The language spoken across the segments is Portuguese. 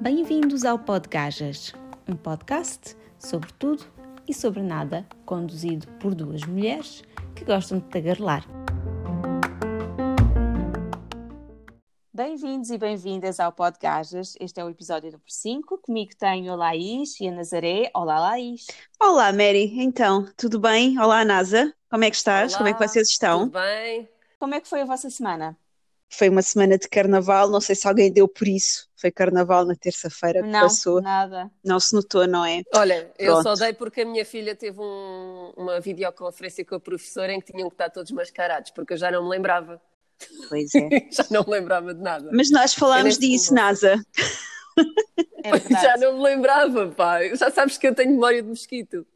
Bem-vindos ao Podgajas, um podcast sobre tudo e sobre nada, conduzido por duas mulheres que gostam de tagarelar. Bem-vindos e bem-vindas ao Podgajas. Este é o episódio número 5. Comigo tenho a Laís e a Nazaré. Olá, Laís. Olá, Mary. Então, tudo bem? Olá, Nasa. Como é que estás? Olá, Como é que vocês estão? Tudo bem? Como é que foi a vossa semana? Foi uma semana de carnaval, não sei se alguém deu por isso. Foi carnaval na terça-feira que Não, passou. nada. Não se notou, não é? Olha, eu Pronto. só dei porque a minha filha teve um- uma videoconferência com a professora em que tinham que estar todos mascarados, porque eu já não me lembrava. Pois é. já não me lembrava de nada. Mas nós falámos Eu disso. Nasa. É. Já não me lembrava, pá. Já sabes que eu tenho memória de mosquito.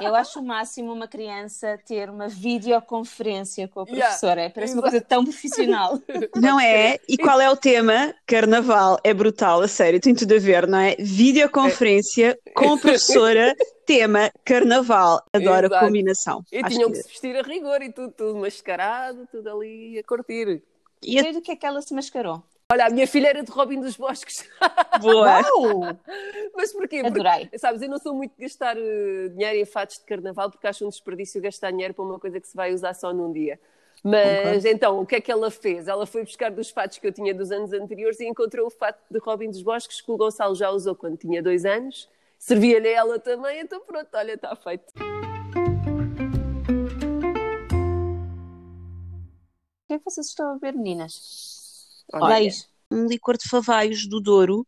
Eu acho o máximo uma criança ter uma videoconferência com a Yeah, professora. É, Parece uma coisa tão profissional. Não é? E qual é o tema? Carnaval. É brutal, a sério, tem tudo a ver, não é? Videoconferência com a professora, tema carnaval. Adoro a Exato. combinação. E Acho tinham que- que se vestir a rigor e tudo, tudo mascarado, tudo ali a curtir. E a- Sei do que é que ela se mascarou. Olha, a minha filha era de Robin dos Bosques. Boa. Uau! Mas porquê? Porque, Adorei. sabes, eu não sou muito de gastar eh, dinheiro em fatos de carnaval porque acho um desperdício gastar dinheiro para uma coisa que se vai usar só num dia. Mas então, o que é que ela fez? Ela foi buscar dos fatos que eu tinha dos anos anteriores e encontrou o fato de Robin dos Bosques que o Gonçalo já usou quando tinha dois anos. Servia-lhe a ela também, então pronto, olha, está feito. O que é que vocês estão a ver, meninas? Um licor de favaios do Douro,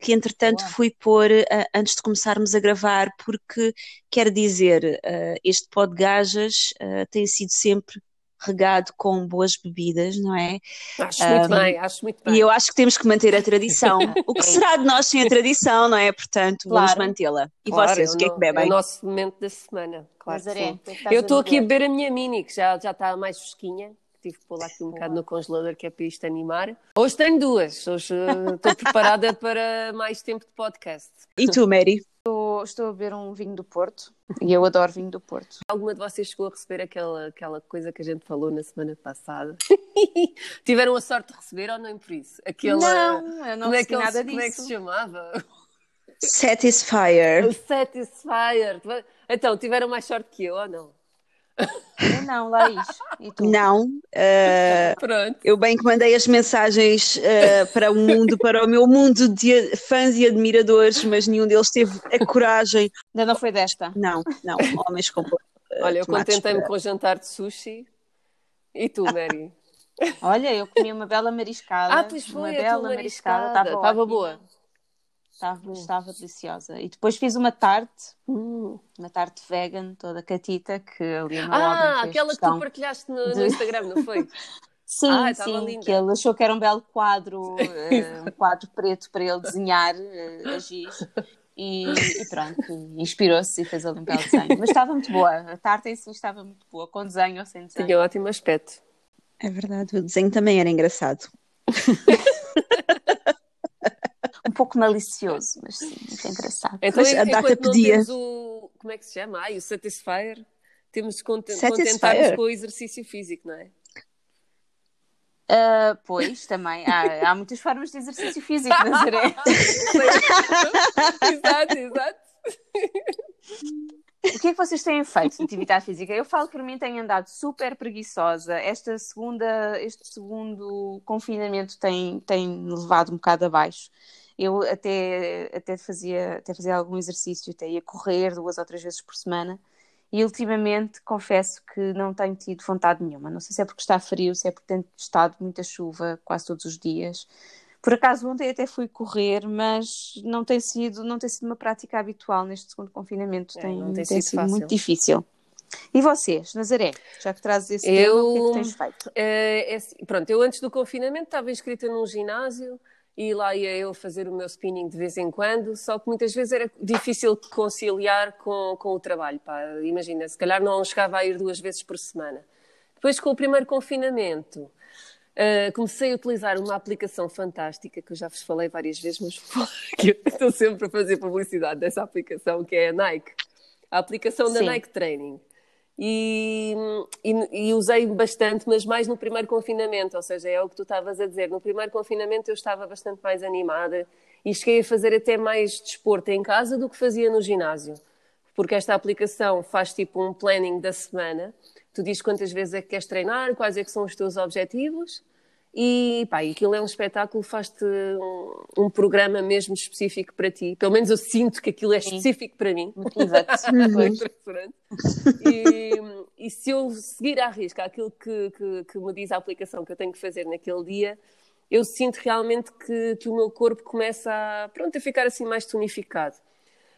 que entretanto fui pôr ah, antes de começarmos a gravar, porque quer dizer, ah, este pó de gajas ah, tem sido sempre regado com boas bebidas, não é? Acho muito Ah, bem, acho muito bem. E eu acho que temos que manter a tradição. O que será de nós sem a tradição, não é? Portanto, vamos Claro. mantê-la. E Claro, vocês, o que é que bebem? É o nosso momento da semana, claro é Eu estou aqui a beber? beber a minha mini, que já, já está mais fresquinha. Tive que pôr lá aqui um bocado no congelador, que é para isto animar. Hoje tenho duas. Hoje eh, estou preparada para mais tempo de podcast. E tu, Mary? Estou, estou a beber um vinho do Porto e eu adoro vinho do Porto. Alguma de vocês chegou a receber aquela, aquela coisa que a gente falou na semana passada? Tiveram a sorte de receber ou nem por isso? Aquela... Não, eu não como, é que ele- nada como é que disso. se chamava? Satisfyer. O Satisfyer. Então, tiveram mais sorte que eu ou não? Eu não, Laís. E tu? Não. ah, Pronto. Eu bem que mandei as mensagens eh, para o mundo, para o meu mundo de fãs e admiradores, mas nenhum deles teve a coragem. Ainda não foi desta. Não, não, homens com eh, Olha, eu contentei-me para- com o jantar de sushi. E tu, Mary? Olha, eu comi uma bela mariscada. Ah, pois uma foi, a bela tua mariscada. mariscada. Estava Estava ótima. boa. Estava, estava deliciosa. E depois fiz uma tarte, Hum. uma tarte vegan, toda catita, que ali Ah, aquela que tu partilhaste no, no de- Instagram, não foi? Sim, Ah, estava sim, linda. que ele achou que era um belo quadro, eh, um quadro preto para ele desenhar eh, a giz. E, e pronto, inspirou-se e fez ali um belo desenho. Mas estava muito boa, a tarte em si estava muito boa, com desenho ou sem desenho. Tinha ótimo aspecto. É verdade, o desenho também era engraçado. Um pouco malicioso, mas sim, muito engraçado. Então, Mas a data não pedia. temos o... Como é que se chama? Ai, o Satisfyer. Temos de contentar-nos com o exercício físico, não é? Ah, pois, também, há, há muitas formas de exercício físico, Nazaré. exato, exato. O que é que vocês têm feito de atividade física? Eu falo por mim, tenho andado super preguiçosa. Esta segunda, este segundo confinamento tem, tem levado um bocado abaixo. Eu até, até, fazia, até fazia algum exercício, até ia correr duas ou três vezes por semana. E ultimamente confesso que não tenho tido vontade nenhuma. Não sei se é porque está frio, se é porque tem estado muita chuva quase todos os dias. Por acaso ontem até fui correr, mas não tem sido, não tem sido uma prática habitual neste segundo confinamento. É, tem, não tem tem sido sido muito difícil. E vocês, Nazaré, já que trazes esse Eu- tema, o que é que tens feito? É, é assim, pronto, eu antes do confinamento estava inscrita num ginásio e lá ia eu fazer o meu spinning de vez em quando, só que muitas vezes era difícil conciliar com, com o trabalho. Pá. Imagina, se calhar não chegava a ir duas vezes por semana. Depois, com o primeiro confinamento, Uh, comecei a utilizar uma aplicação fantástica que eu já vos falei várias vezes, mas que eu estou sempre a fazer publicidade dessa aplicação, que é a Nike. A aplicação da Sim. Nike Training. E, e, e, usei bastante, mas mais no primeiro confinamento, ou seja, é o que tu estavas a dizer. No primeiro confinamento eu estava bastante mais animada e cheguei a fazer até mais desporto em casa do que fazia no ginásio, porque esta aplicação faz tipo um planning da semana. Tu dizes quantas vezes é que queres treinar, quais é que são os teus objetivos e pá, aquilo é um espetáculo, faz-te um, um, programa mesmo específico para ti. Pelo menos eu sinto que aquilo é específico Sim. para mim. Exato. e, e se eu seguir à risca aquilo que, que, que, me diz a aplicação que eu tenho que fazer naquele dia, eu sinto realmente que, que o meu corpo começa a, pronto, a ficar assim mais tonificado.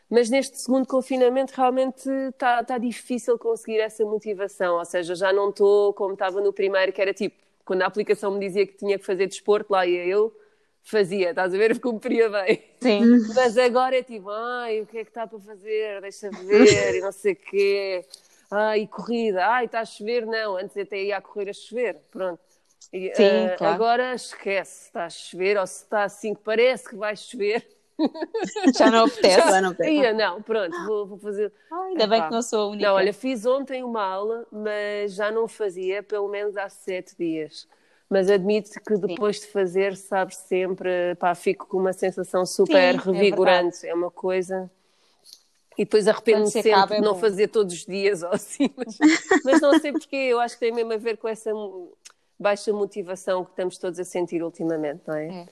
Mas neste segundo confinamento realmente está tá difícil conseguir essa motivação, ou seja, já não estou como estava no primeiro, que era tipo, quando a aplicação me dizia que tinha que fazer desporto, lá ia eu, fazia, estás a ver? Cumpria bem. Sim. Mas agora é tipo, ai, o que é que está para fazer? Deixa ver, e não sei o quê. Ai, corrida, ai, está a chover, não. Antes até ia a correr a chover, pronto. E, Sim, uh, claro. Agora esquece, está a chover, ou se está assim que parece que vai chover. Já não apetece. Já não. Ia, não, pronto, vou, vou fazer. Ai, ainda Epá. bem que não sou a única. Não, olha, fiz ontem uma aula, mas já não fazia pelo menos há sete dias. Mas admito que depois Sim. de fazer, sabes sempre, pá, fico com uma sensação super Sim, é revigorante. É, é, uma coisa. E depois arrependo-me sempre acaba, de é não bom. fazer todos os dias ou assim, mas, mas não sei porquê. Eu acho que tem mesmo a ver com essa baixa motivação que estamos todos a sentir ultimamente, não é? é.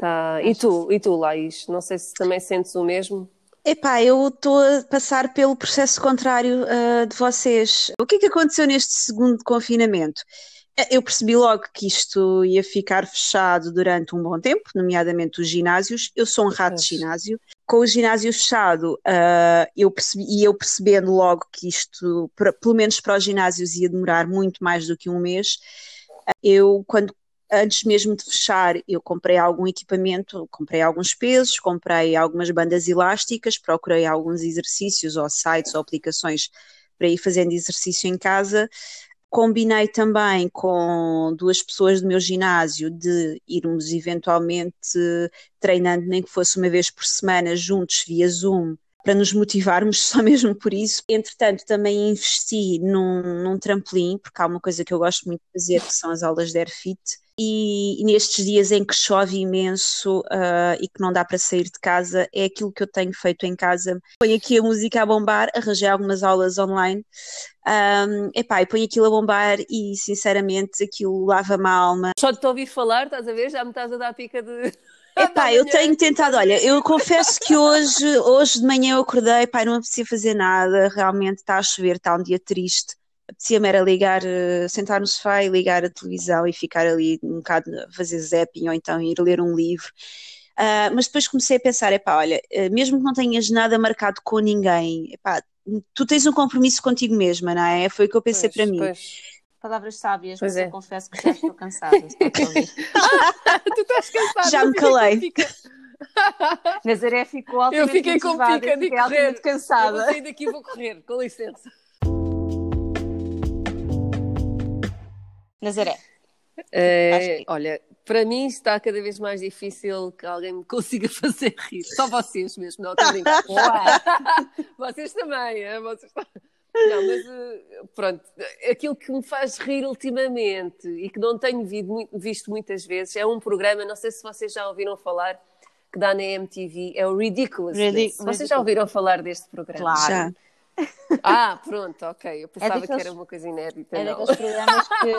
Tá. E tu, e tu, Laís? Não sei se também sentes o mesmo. Epá, eu estou a passar pelo processo contrário uh, de vocês. O que é que aconteceu neste segundo confinamento? Eh, eu percebi logo que isto ia ficar fechado durante um bom tempo, nomeadamente os ginásios. Eu sou um rato de ginásio. Com o ginásio fechado, uh, eu percebi, e eu percebendo logo que isto, pelo menos para os ginásios, ia demorar muito mais do que um mês, eu, quando antes mesmo de fechar, eu comprei algum equipamento, comprei alguns pesos, comprei algumas bandas elásticas, procurei alguns exercícios ou sites ou aplicações para ir fazendo exercício em casa. Combinei também com duas pessoas do meu ginásio de irmos eventualmente treinando, nem que fosse uma vez por semana, juntos via Zoom, para nos motivarmos só mesmo por isso. Entretanto, também investi num, num trampolim, porque há uma coisa que eu gosto muito de fazer, que são as aulas de airfit, e, e nestes dias em que chove imenso uh, e que não dá para sair de casa, é aquilo que eu tenho feito em casa. Ponho aqui a música a bombar, arranjei algumas aulas online, um, epá, e ponho aquilo a bombar e sinceramente aquilo lava-me a alma. Só de te ouvir falar, estás a ver? Já me estás a dar pica de. Epá, eu tenho tentado, olha, eu confesso que hoje, hoje de manhã eu acordei, pai, não apetecia fazer nada, realmente está a chover, está um dia triste. Apetecia-me era ligar, eh, sentar no sofá e ligar a televisão e ficar ali um bocado a fazer zapping ou então ir ler um livro. Uh, mas depois comecei a pensar, epá, olha, eh, mesmo que não tenhas nada marcado com ninguém, epá, tu tens um compromisso contigo mesma, não é? Foi o que eu pensei pois, para mim. Pois palavras sábias, pois mas é. eu confesso que já estou cansada. tu estás cansada. Já me calei. Nazaré ficou altamente Eu fiquei com pica de correr. cansada. Eu vou sair daqui e vou correr, com licença. Nazaré. É, olha, para mim está cada vez mais difícil que alguém me consiga fazer rir. Só vocês mesmo, não estou vocês também, é? vocês também. Não, mas eh, pronto, aquilo que me faz rir ultimamente e que não tenho visto muitas vezes é um programa, não sei se vocês já ouviram falar, que dá na MTV, é o Ridiculous. Ridic vocês já ouviram falar deste programa? Claro. Já. Ah, pronto, ok. Eu pensava é daqueles, que era uma coisa inédita. É não. daqueles programas que,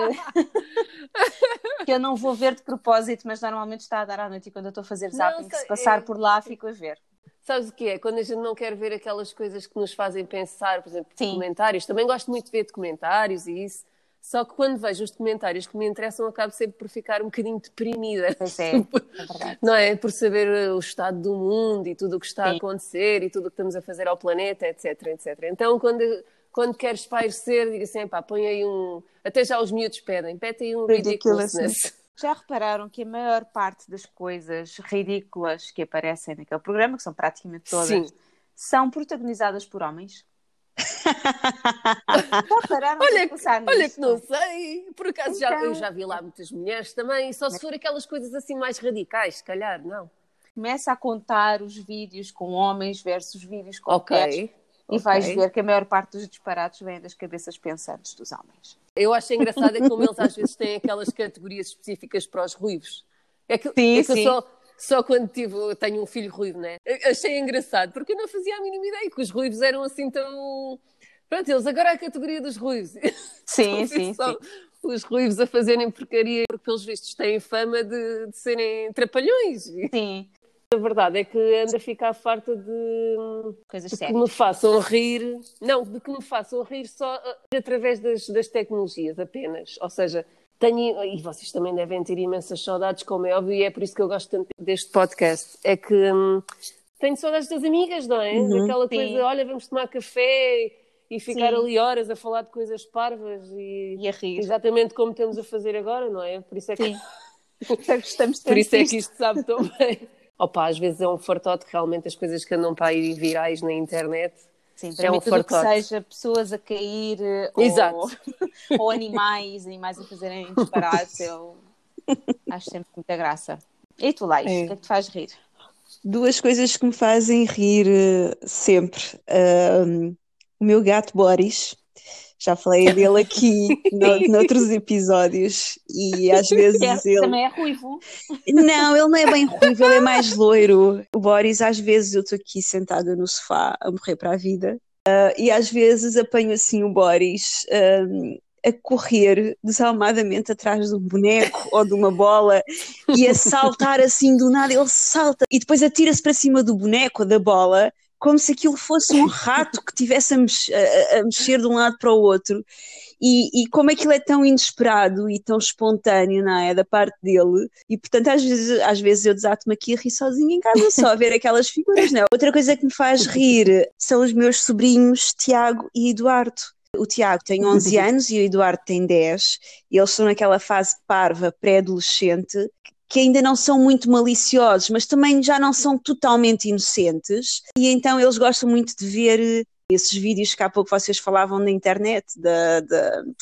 que eu não vou ver de propósito, mas normalmente está a dar à noite e quando eu estou a fazer zapping, não, se passar é... por lá, fico a ver. Sabes o que é? Quando a gente não quer ver aquelas coisas que nos fazem pensar, por exemplo, Sim. documentários. Também gosto muito de ver documentários e isso. Só que quando vejo os documentários que me interessam, acabo sempre por ficar um bocadinho deprimida. Pois é, é verdade. Não é? Por saber o estado do mundo e tudo o que está Sim. a acontecer e tudo o que estamos a fazer ao planeta, etc, etc. Então, quando, quando quero espairecer, digo assim, pá, põe aí um... Até já os miúdos pedem, pede aí um ridiculousness. Já repararam que a maior parte das coisas ridículas que aparecem naquele programa, que são praticamente todas, Sim. são protagonizadas por homens? repararam olha, que, olha que não sei, por acaso então... já, eu já vi lá muitas mulheres também, só se for aquelas coisas assim mais radicais, se calhar, não. Começa a contar os vídeos com homens versus vídeos com okay. mulheres E vais ver que a maior parte dos disparates vem das cabeças pensantes dos homens. Eu acho engraçado é como eles às vezes têm aquelas categorias específicas para os ruivos. É que, Sim, é que sim. só, só quando tive, tenho um filho ruivo, né? Achei engraçado, porque eu não fazia a mínima ideia que os ruivos eram assim tão. Pronto, eles agora é a categoria dos ruivos. Sim, sim, sim. Os ruivos a fazerem porcaria, porque pelos vistos têm fama de, de serem trapalhões. Sim, a verdade é que ando a ficar farta de, coisas de que me façam rir, não, de que me façam rir só uh, através das, das tecnologias apenas. Ou seja, tenho, e vocês também devem ter imensas saudades, como é óbvio, e é por isso que eu gosto tanto deste podcast. É que hum, tenho saudades das amigas, não é? Uhum. Daquela Sim. coisa, olha, vamos tomar café e ficar Sim. ali horas a falar de coisas parvas e E a rir. exatamente como estamos a fazer agora, não é? Por isso é que Sim. Gostamos por isso é que isto sabe tão bem. Opa, às vezes é um fartote realmente as coisas que andam para aí virais na internet. Sim, para É mim um tudo que seja pessoas a cair Exato. ou, ou animais, animais a fazerem disparates, eu acho sempre muita graça. E tu, Lais, É. o que é que te faz rir? Duas coisas que me fazem rir eh, sempre. Ahm, o meu gato Boris, já falei dele aqui no, noutros episódios, e às vezes É, ele. Também é ruivo. Não, ele não é bem ruivo, ele é mais loiro. O Boris, às vezes eu estou aqui sentada no sofá a morrer para a vida, ah, e às vezes apanho assim o Boris. ahm, a correr desalmadamente atrás de um boneco ou de uma bola e a saltar assim do nada, ele salta e depois atira-se para cima do boneco ou da bola, como se aquilo fosse um rato que estivesse a, mex- a- a mexer de um lado para o outro. E, e como aquilo é tão inesperado e tão espontâneo, não é? Da parte dele, e portanto às vezes, às vezes eu desato-me aqui a rir sozinha em casa, só a ver aquelas figuras, não é? Outra coisa que me faz rir são os meus sobrinhos Tiago e Eduardo. O Tiago tem 11 anos e o Eduardo tem 10, e eles estão naquela fase parva, pré-adolescente, que ainda não são muito maliciosos, mas também já não são totalmente inocentes, e então eles gostam muito de ver eh, esses vídeos que há pouco vocês falavam na internet, da-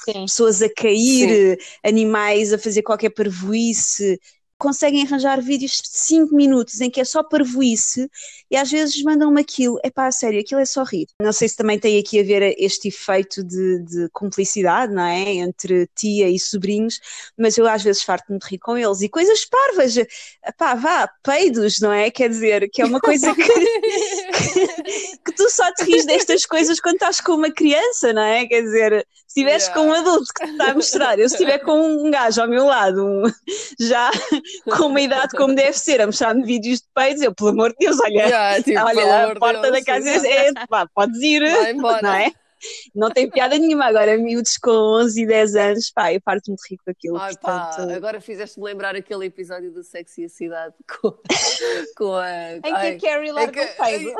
Sim. pessoas a cair, animais a fazer qualquer parvoíce. Conseguem arranjar vídeos de 5 minutos em que é só parvoíce e às vezes mandam-me aquilo. É pá, a sério, aquilo é só rir. Não sei se também tem aqui a ver este efeito de, de cumplicidade, não é? Entre tia e sobrinhos, mas eu às vezes farto-me de rir com eles. E coisas parvas, pá, vá, peidos, não é? Quer dizer, que é uma coisa que, que tu só te rires destas coisas quando estás com uma criança, não é? Quer dizer, se estiveres Yeah. com um adulto que te está a mostrar, eu se estiver com um gajo ao meu lado, um- já com uma idade como deve ser, a mostrar-me vídeos de peidos, eu, pelo amor de Deus, olha, Yeah, tipo, olha, a porta Deus, da casa exato. é, pá, podes ir, não é? Não tem piada nenhuma. Agora, miúdos com 11 e 10 anos, pá, eu parto-me de rir com aquilo. Ai, pá, portanto, agora fizeste-me lembrar aquele episódio do Sexy e a Cidade com, com a. Em que ai, a Carrie larga o peido.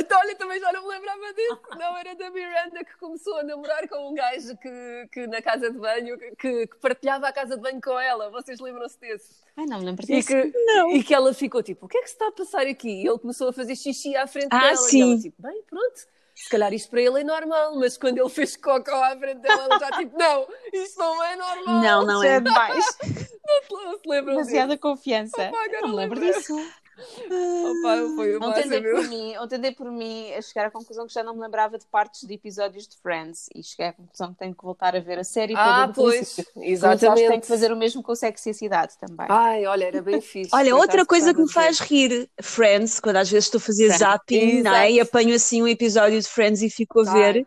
Então, olha, também já não me lembrava disso. Não, era da Miranda que começou a namorar com um gajo que, que na casa de banho, que, que partilhava a casa de banho com ela. Vocês lembram-se desse? Ai, não me lembro E disso. que, Não. e que ela ficou tipo: o que é que se está a passar aqui? E ele começou a fazer xixi à frente Ah, dela. sim. E ela tipo: bem, pronto. Se calhar isto para ele é normal, mas quando ele fez cocó à frente dela, ela já tipo, não, isto não é normal. Não, não é. demais. Não se lembram disso? Demasiada confiança. Opa, agora não me lembro disso. Opa, foi o Ontem dei, por mim, ontem dei por mim a chegar à conclusão que já não me lembrava de partes de episódios de Friends e cheguei à conclusão que tenho que voltar a ver a série toda Ah, pois, princípio. Mas exatamente. tenho que fazer o mesmo com Sexy e a Cidade também. Ai, olha, era bem fixe. Olha, outra coisa que me faz rir, Friends, quando às vezes estou a fazer Friends. zapping, não é? E apanho assim um episódio de Friends e fico a ver.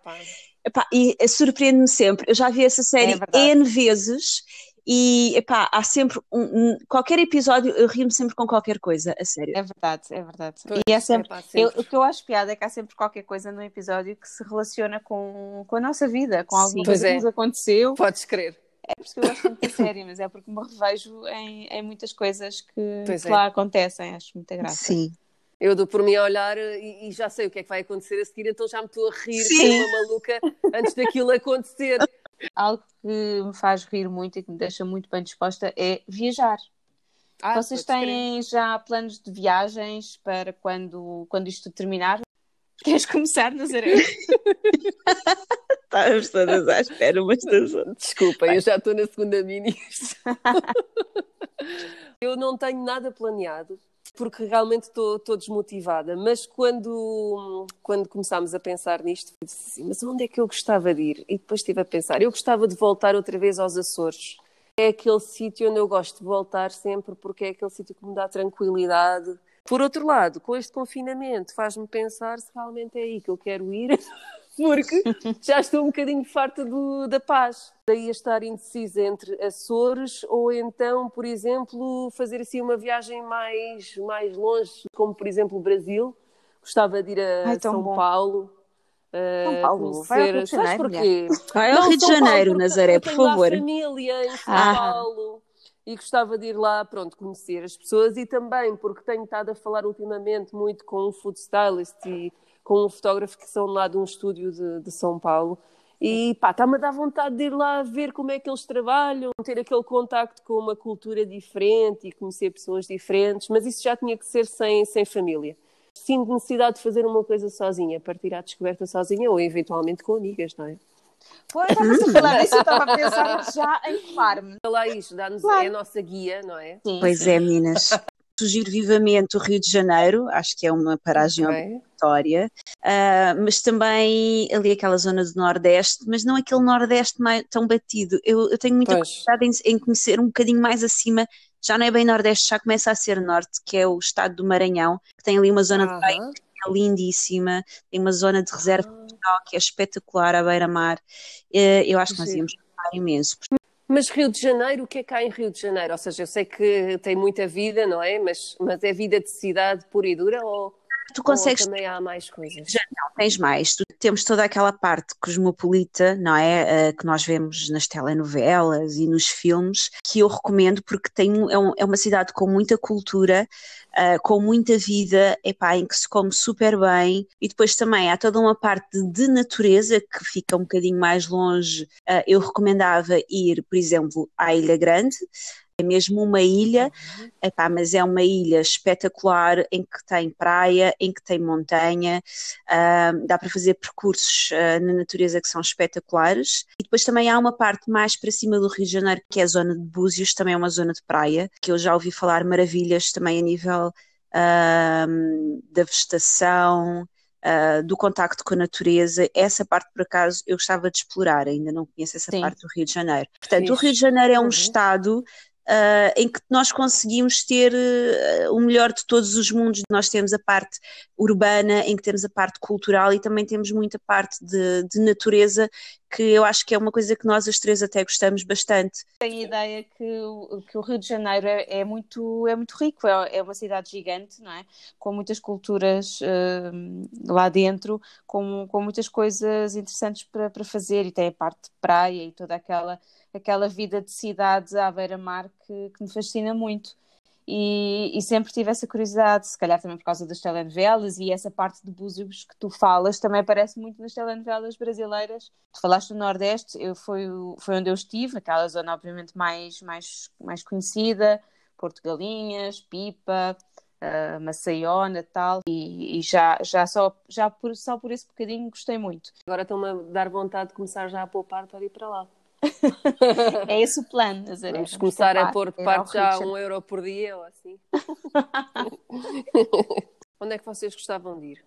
Epá, e eh, surpreende-me sempre. Eu já vi essa série É. N vezes e epá, há sempre um, um- qualquer episódio eu rio-me sempre com qualquer coisa, a sério. É verdade, é verdade. Pois, e é sempre, pá, eu- sempre. o que eu acho piada é que há sempre qualquer coisa no episódio que se relaciona com, com a nossa vida, com alguma Sim. coisa Pois é. que nos aconteceu. Podes crer. É por isso que eu gosto muito da série, mas é porque me revejo em, em muitas coisas que, que é. lá acontecem. Acho muita graça. Sim. Eu dou por mim a olhar e, e já sei o que é que vai acontecer a seguir, então já me estou a rir Sim. como uma maluca antes daquilo acontecer. Algo que me faz rir muito e que me deixa muito bem disposta é viajar. Ah, Vocês têm já planos de viagens para quando, quando isto terminar? Queres começar, Nazaré? Estávamos todas à espera outras. Desculpa, eu já estou na segunda mini. Eu não tenho nada planeado, porque realmente estou desmotivada. Mas quando, quando começámos a pensar nisto, disse assim, mas onde é que eu gostava de ir? E depois estive a pensar, eu gostava de voltar outra vez aos Açores. É aquele sítio onde eu gosto de voltar sempre, porque é aquele sítio que me dá tranquilidade. Por outro lado, com este confinamento, faz-me pensar se realmente é aí que eu quero ir. porque já estou um bocadinho farta do, da paz. Daí a estar indecisa entre Açores ou então, por exemplo, fazer assim uma viagem mais, mais longe, como por exemplo o Brasil. Gostava de ir a Ai, São bom. Paulo. São uh, Paulo, conhecer... vai ao Rio de Janeiro. porquê? Vai ao Rio de Janeiro, Nazaré, por favor. Eu tenho família em São ah. Paulo e gostava de ir lá, pronto, conhecer as pessoas e também porque tenho estado a falar ultimamente muito com um food stylist e com um fotógrafo que são lá de um estúdio de, de São Paulo. E pá, está-me a dar vontade de ir lá ver como é que eles trabalham, ter aquele contacto com uma cultura diferente e conhecer pessoas diferentes, mas isso já tinha que ser sem, sem família. Sinto necessidade de fazer uma coisa sozinha, partir à descoberta sozinha ou eventualmente com amigas, não é? Pois, estava a falar isso, eu estava a pensar já em farm. Lá isto, dá-nos claro. é a nossa guia, não é? Sim, pois sim. é, meninas. Sugiro vivamente o Rio de Janeiro, acho que é uma paragem okay. obrigatória, uh, mas também ali aquela zona do Nordeste, mas não aquele Nordeste mais, tão batido. Eu, eu tenho muita pois. curiosidade em, em, conhecer um bocadinho mais acima, já não é bem Nordeste, já começa a ser Norte, que é o estado do Maranhão, que tem ali uma zona de praia é lindíssima, tem uma zona de reserva ah. que é espetacular à beira-mar. Uh, eu acho que nós íamos imenso. Mas Rio de Janeiro, o que é cá em Rio de Janeiro? Ou seja, eu sei que tem muita vida, não é? Mas, mas é vida de cidade pura e dura ou, tu consegues. Ou também há mais coisas. Já não, tens mais. Tu, temos toda aquela parte cosmopolita, não é? Uh, que nós vemos nas telenovelas e nos filmes, que eu recomendo porque tem, é, um, é uma cidade com muita cultura, uh, com muita vida, epá, em que se come super bem. E depois também há toda uma parte de natureza que fica um bocadinho mais longe. Uh, eu recomendava ir, por exemplo, à Ilha Grande é mesmo uma ilha, uhum. epá, mas é uma ilha espetacular em que tem praia, em que tem montanha, uh, dá para fazer percursos uh, na natureza que são espetaculares. E depois também há uma parte mais para cima do Rio de Janeiro, que é a zona de Búzios, também é uma zona de praia, que eu já ouvi falar maravilhas também a nível uh, da vegetação. Uh, do contacto com a natureza, essa parte por acaso eu gostava de explorar, ainda não conheço essa Sim. parte do Rio de Janeiro. Portanto, o Rio de Janeiro é um uhum. estado Uh, em que nós conseguimos ter uh, o melhor de todos os mundos. Nós temos a parte urbana, em que temos a parte cultural e também temos muita parte de, de natureza, que eu acho que é uma coisa que nós as três até gostamos bastante. Tenho a ideia que, que o Rio de Janeiro é, é, muito, é muito rico, é, é, uma cidade gigante, não é? Com muitas culturas uh, lá dentro, com, com muitas coisas interessantes para, para fazer e tem a parte de praia e toda aquela aquela vida de cidade à beira-mar que, que, me fascina muito. E, e, sempre tive essa curiosidade, se calhar também por causa das telenovelas e essa parte de Búzios que tu falas também aparece muito nas telenovelas brasileiras. Tu falaste do Nordeste, eu foi, foi onde eu estive, aquela zona obviamente mais, mais, mais conhecida, Porto Galinhas, Pipa, uh, Maceió, Natal, e, e, já, já, só, já por, só por esse bocadinho gostei muito. Agora estão-me a dar vontade de começar já a poupar para ir para lá é esse o plano, Nazaré. Vamos começar a pôr de parte já um euro por dia ou assim. Onde é que vocês gostavam de ir?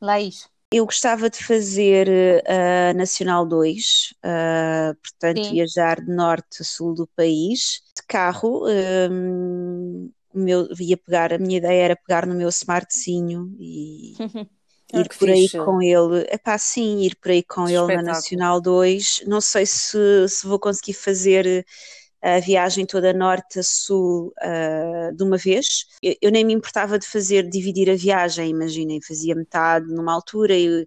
Laís. Eu gostava de fazer a uh, Nacional 2, uh, portanto, Sim. viajar de norte a sul do país, de carro. Um, meu, ia pegar, a minha ideia era pegar no meu smartzinho e Ah, ir por aí com ele, é pá, sim, ir por aí com ele na Nacional 2. Não sei se, se vou conseguir fazer a viagem toda norte a sul uh, de uma vez. Eu, eu, nem me importava de fazer, dividir a viagem, imaginem, fazia metade numa altura e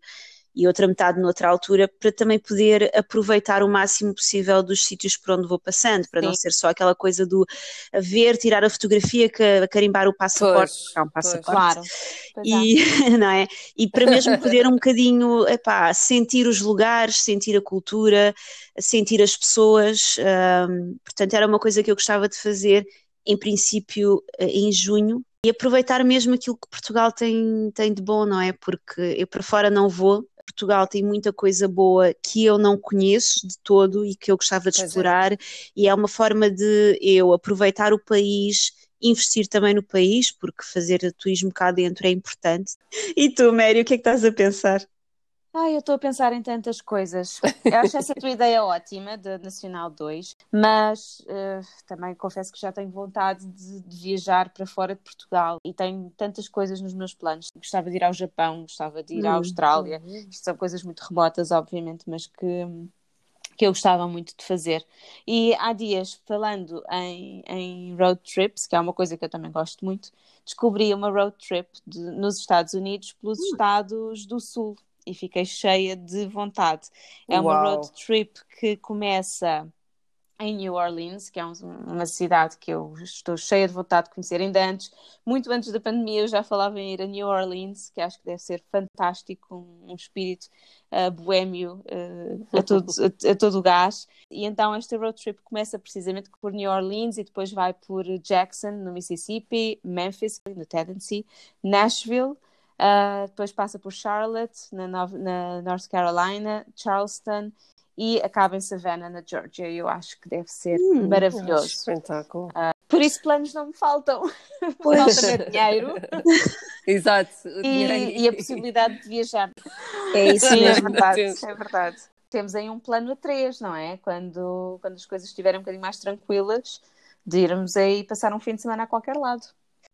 e outra metade noutra altura, para também poder aproveitar o máximo possível dos sítios por onde vou passando, para Sim. não ser só aquela coisa do ver, tirar a fotografia, carimbar o passaporte, pois, é um passaporte. Claro. E, não é? e para mesmo poder um bocadinho epá, sentir os lugares, sentir a cultura, sentir as pessoas. Um, portanto, era uma coisa que eu gostava de fazer, em princípio, eh, em junho, e aproveitar mesmo aquilo que Portugal tem, tem de bom, não é? Porque eu para fora não vou, Portugal tem muita coisa boa que eu não conheço de todo e que eu gostava de pois é. explorar, é. e é uma forma de eu aproveitar o país investir também no país, porque fazer turismo cá dentro é importante. E tu, Mary, o que é que estás a pensar? Ai, eu estou a pensar em tantas coisas. Eu acho essa tua ideia ótima, da Nacional 2, mas uh, também confesso que já tenho vontade de, de, viajar para fora de Portugal e tenho tantas coisas nos meus planos. Gostava de ir ao Japão, gostava de ir à hum, Austrália. Uhum. Isto são coisas muito remotas, obviamente, mas que, que eu gostava muito de fazer. E há dias, falando em, em road trips, que é uma coisa que eu também gosto muito, descobri uma road trip de, nos Estados Unidos pelos uh. estados do Sul e fiquei cheia de vontade. É uma road trip que começa em New Orleans, que é um, uma cidade que eu estou cheia de vontade de conhecer ainda antes, muito antes da pandemia eu já falava em ir a New Orleans, que acho que deve ser fantástico, um, um espírito uh, boêmio uh, a, todo, a, a, todo o gás. E então esta road trip começa precisamente por New Orleans e depois vai por Jackson, no Mississippi, Memphis, no Tennessee, Nashville, Uh, depois passa por Charlotte, na, na, North Carolina, Charleston e acaba em Savannah, na Georgia. Eu acho que deve ser hum, maravilhoso. Espetáculo. Uh, por isso, planos não me faltam. Falta-me dinheiro. Exato. E, e, a possibilidade de viajar. É isso Sim, mesmo. É verdade, é verdade. Temos aí um plano a três, não é? Quando, quando as coisas estiverem um bocadinho mais tranquilas, de irmos aí passar um fim de semana a qualquer lado.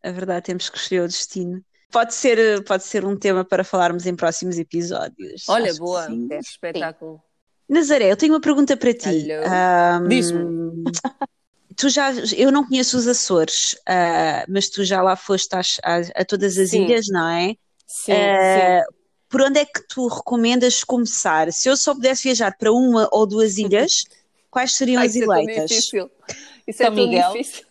É verdade, temos que escolher o destino. Pode ser, pode ser um tema para falarmos em próximos episódios. Olha, Acho boa, é espetáculo. Nazaré, eu tenho uma pergunta para ti. Um, Diz-me. Tu já, eu não conheço os Açores, uh, mas tu já lá foste às, a, a todas as sim. ilhas, não é? Sim, uh, sim. Por onde é que tu recomendas começar? Se eu só pudesse viajar para uma ou duas ilhas, quais seriam Ai, as eleitas? Isso é tão difícil. Isso é São tão Miguel. difícil.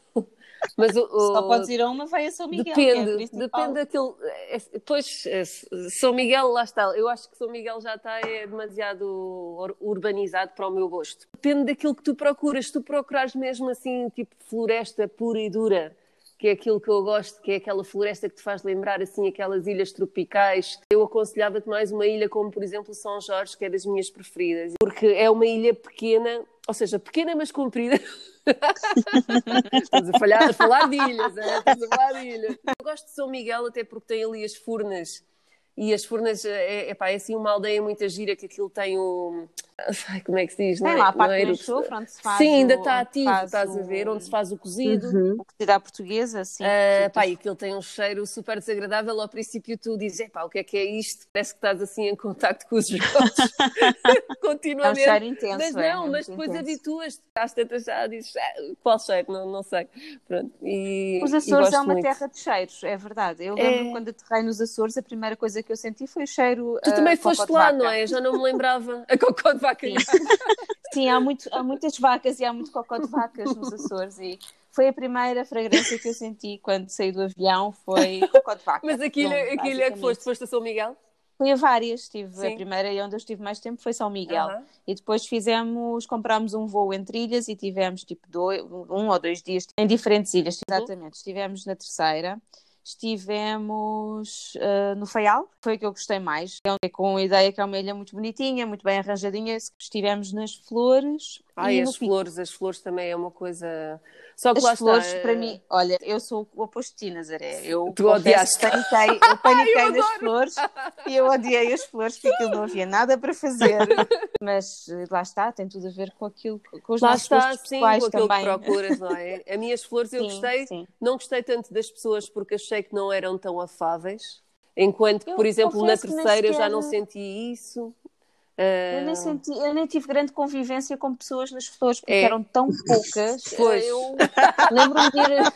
Mas o, o... Só podes ir a uma, vai a São Miguel. É depende, é depende daquele. É, pois, é, São Miguel, lá está. Eu acho que São Miguel já está é demasiado urbanizado para o meu gosto. Depende daquilo que tu procuras. Se tu procurares mesmo assim, tipo floresta pura e dura, que é aquilo que eu gosto, que é aquela floresta que te faz lembrar assim aquelas ilhas tropicais. Eu aconselhava-te mais uma ilha como, por exemplo, São Jorge, que é das minhas preferidas, porque é uma ilha pequena, ou seja, pequena mas comprida. Estamos a, falhar, a falar de ilhas, é? Estamos a falar de ilhas. Eu gosto de São Miguel até porque tem ali as furnas e as Furnas é, é, pá, é assim uma aldeia muito gira que aquilo tem um. Como é que se diz? Tem não é? lá a parte é do enxofre, onde se faz. Sim, ainda está ativo, estás o... a ver, onde se faz o cozido. Uhum. O cozido à portuguesa, sim. Uh, pá, e aquilo tem um cheiro super desagradável. Ao princípio tu dizes, pá, o que é que é isto? Parece que estás assim em contacto com os esgotos continuamente. É um cheiro intenso. Mas é, não, é mas depois habituas-te. Às tantas já dizes, ah, qual cheiro? Não, não sei. Pronto. E, os Açores é uma muito. terra de cheiros, é verdade. Eu lembro é... quando aterrei nos Açores, a primeira coisa que eu senti foi o cheiro. Tu também foste lá, não é? Já não me lembrava. A cocó de vaca. Sim, Sim há, muito, há muitas vacas e há muito cocó de vacas nos Açores. E foi a primeira fragrância que eu senti quando saí do avião, foi cocó de vaca. Mas aquilo, Bom, aquilo é que foste? Foste a São Miguel? Fui a várias, Sim. a primeira e onde eu estive mais tempo foi São Miguel. E depois fizemos, comprámos um voo entre ilhas e tivemos tipo dois, um ou dois dias em diferentes ilhas. Uhum. Exatamente, estivemos na terceira estivemos uh, no Faial, foi o que eu gostei mais. É com a ideia que é uma ilha muito bonitinha, muito bem arranjadinha. Estivemos nas flores. Ah, e as flores, as flores também é uma coisa só que As flores, está, para mim, olha, eu sou o oposto de Nazaré. Eu tu odiaste. Paniquei, eu paniquei nas flores e eu odiei as flores porque eu não havia nada para fazer. Mas eh, lá está, tem tudo a ver com aquilo, com os lá nossos está, sim, com aquilo também. que procuras, não é? As minhas flores eu sim, gostei, sim. não gostei tanto das pessoas porque achei que não eram tão afáveis. Enquanto que, por exemplo, na terceira já não senti isso. Uh... Eu, nem senti, eu nem tive grande convivência com pessoas nas flores porque é. eram tão poucas. Pois. Eu lembro-me de ir.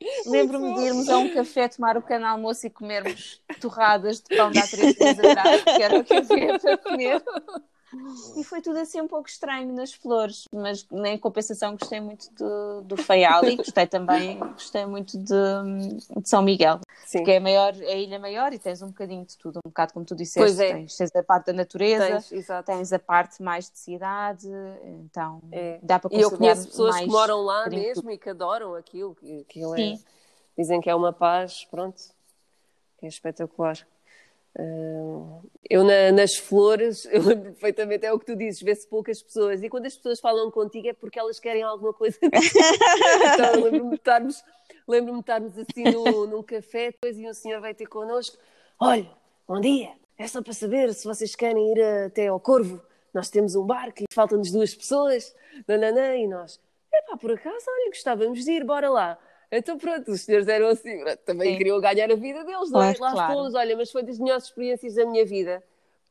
Lembro-me de irmos a um café tomar o pequeno almoço e comermos torradas de pão da dias atrás, que era o que havia para comer. E foi tudo assim um pouco estranho nas flores, mas em compensação gostei muito do, do Faial e gostei também, gostei muito de, de São Miguel, Sim. porque é a, maior, é a ilha maior e tens um bocadinho de tudo, um bocado como tu disseste, é. tens, tens, a parte da natureza, tens, tens, a parte mais de cidade, então é. dá para E eu conheço pessoas que moram lá mesmo tudo. e que adoram aquilo, aquilo é, dizem que é uma paz, pronto, que é espetacular. Uh, eu na, nas flores, eu lembro perfeitamente, é o que tu dizes, vê-se poucas pessoas. E quando as pessoas falam contigo é porque elas querem alguma coisa. então eu lembro-me de estarmos, lembro de estarmos assim no, num café, depois e um senhor veio ter connosco. Olha, bom dia, é só para saber se vocês querem ir até ao Corvo. Nós temos um barco e faltam-nos duas pessoas. Nananã, e nós, epá, por acaso, olha, gostávamos de ir, bora lá. Então pronto, os senhores eram assim, também Sim. queriam ganhar a vida deles, não é? Lá claro. fomos, olha, mas foi das melhores experiências da minha vida,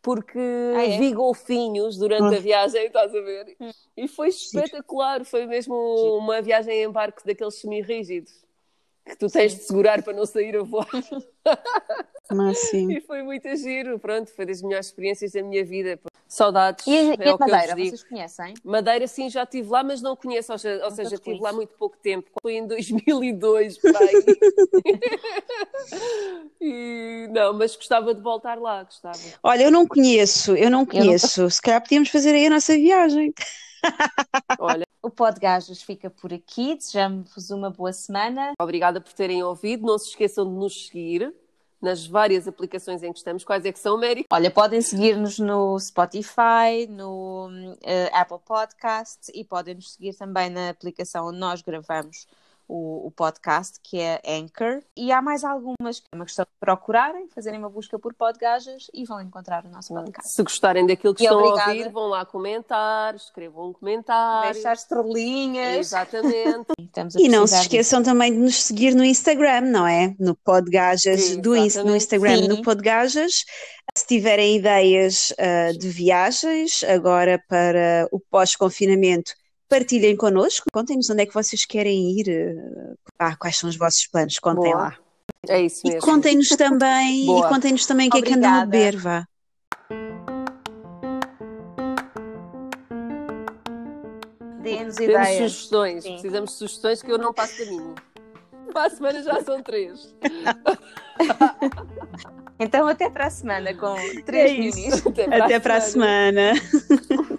porque ah, é? vi golfinhos durante a ah. viagem, estás a ver? Hum. E foi espetacular, foi mesmo uma viagem em barco daqueles semi-rígidos, que tu tens de segurar para não sair a voar. Mas sim. E foi muito giro, pronto, foi das melhores experiências da minha vida. Saudades. E, é e a Madeira, vocês conhecem? Madeira, sim, já estive lá, mas não conheço, ou seja, ou seja estive lá muito pouco tempo. Foi em 2002, por aí. e, não, mas gostava de voltar lá, gostava. Olha, eu não conheço, eu não conheço. Eu não... Se calhar podíamos fazer aí a nossa viagem. Olha. O Pod Gajas fica por aqui. Desejamos-vos uma boa semana. Obrigada por terem ouvido. Não se esqueçam de nos seguir nas várias aplicações em que estamos. Quais é que são, Mary? Olha, podem seguir-nos no Spotify, no uh, Apple Podcasts e podem nos seguir também na aplicação onde nós gravamos o, o, podcast, que é Anchor. E há mais algumas que é uma questão de procurarem, fazerem uma busca por podgajas e vão encontrar o nosso podcast. Se gostarem daquilo que e estão obrigada. a ouvir, vão lá comentar, escrevam um comentário. Deixar estrelinhas. Exatamente. e não se esqueçam disso. também de nos seguir no Instagram, não é? No Podgajas, do, no Instagram, Sim. no Podgajas. Se tiverem ideias uh, de viagens agora para o pós-confinamento, partilhem connosco, contem-nos onde é que vocês querem ir, ah, quais são os vossos planos, contem Boa. lá. É isso mesmo. E contem-nos também, e contem-nos também o que é que andam a beber, vá. Deem-nos ideias. sugestões, Sim. precisamos de sugestões que eu não passo caminho. Para a semana já são três. então até para a semana com três é Até para, até a, para semana. a semana.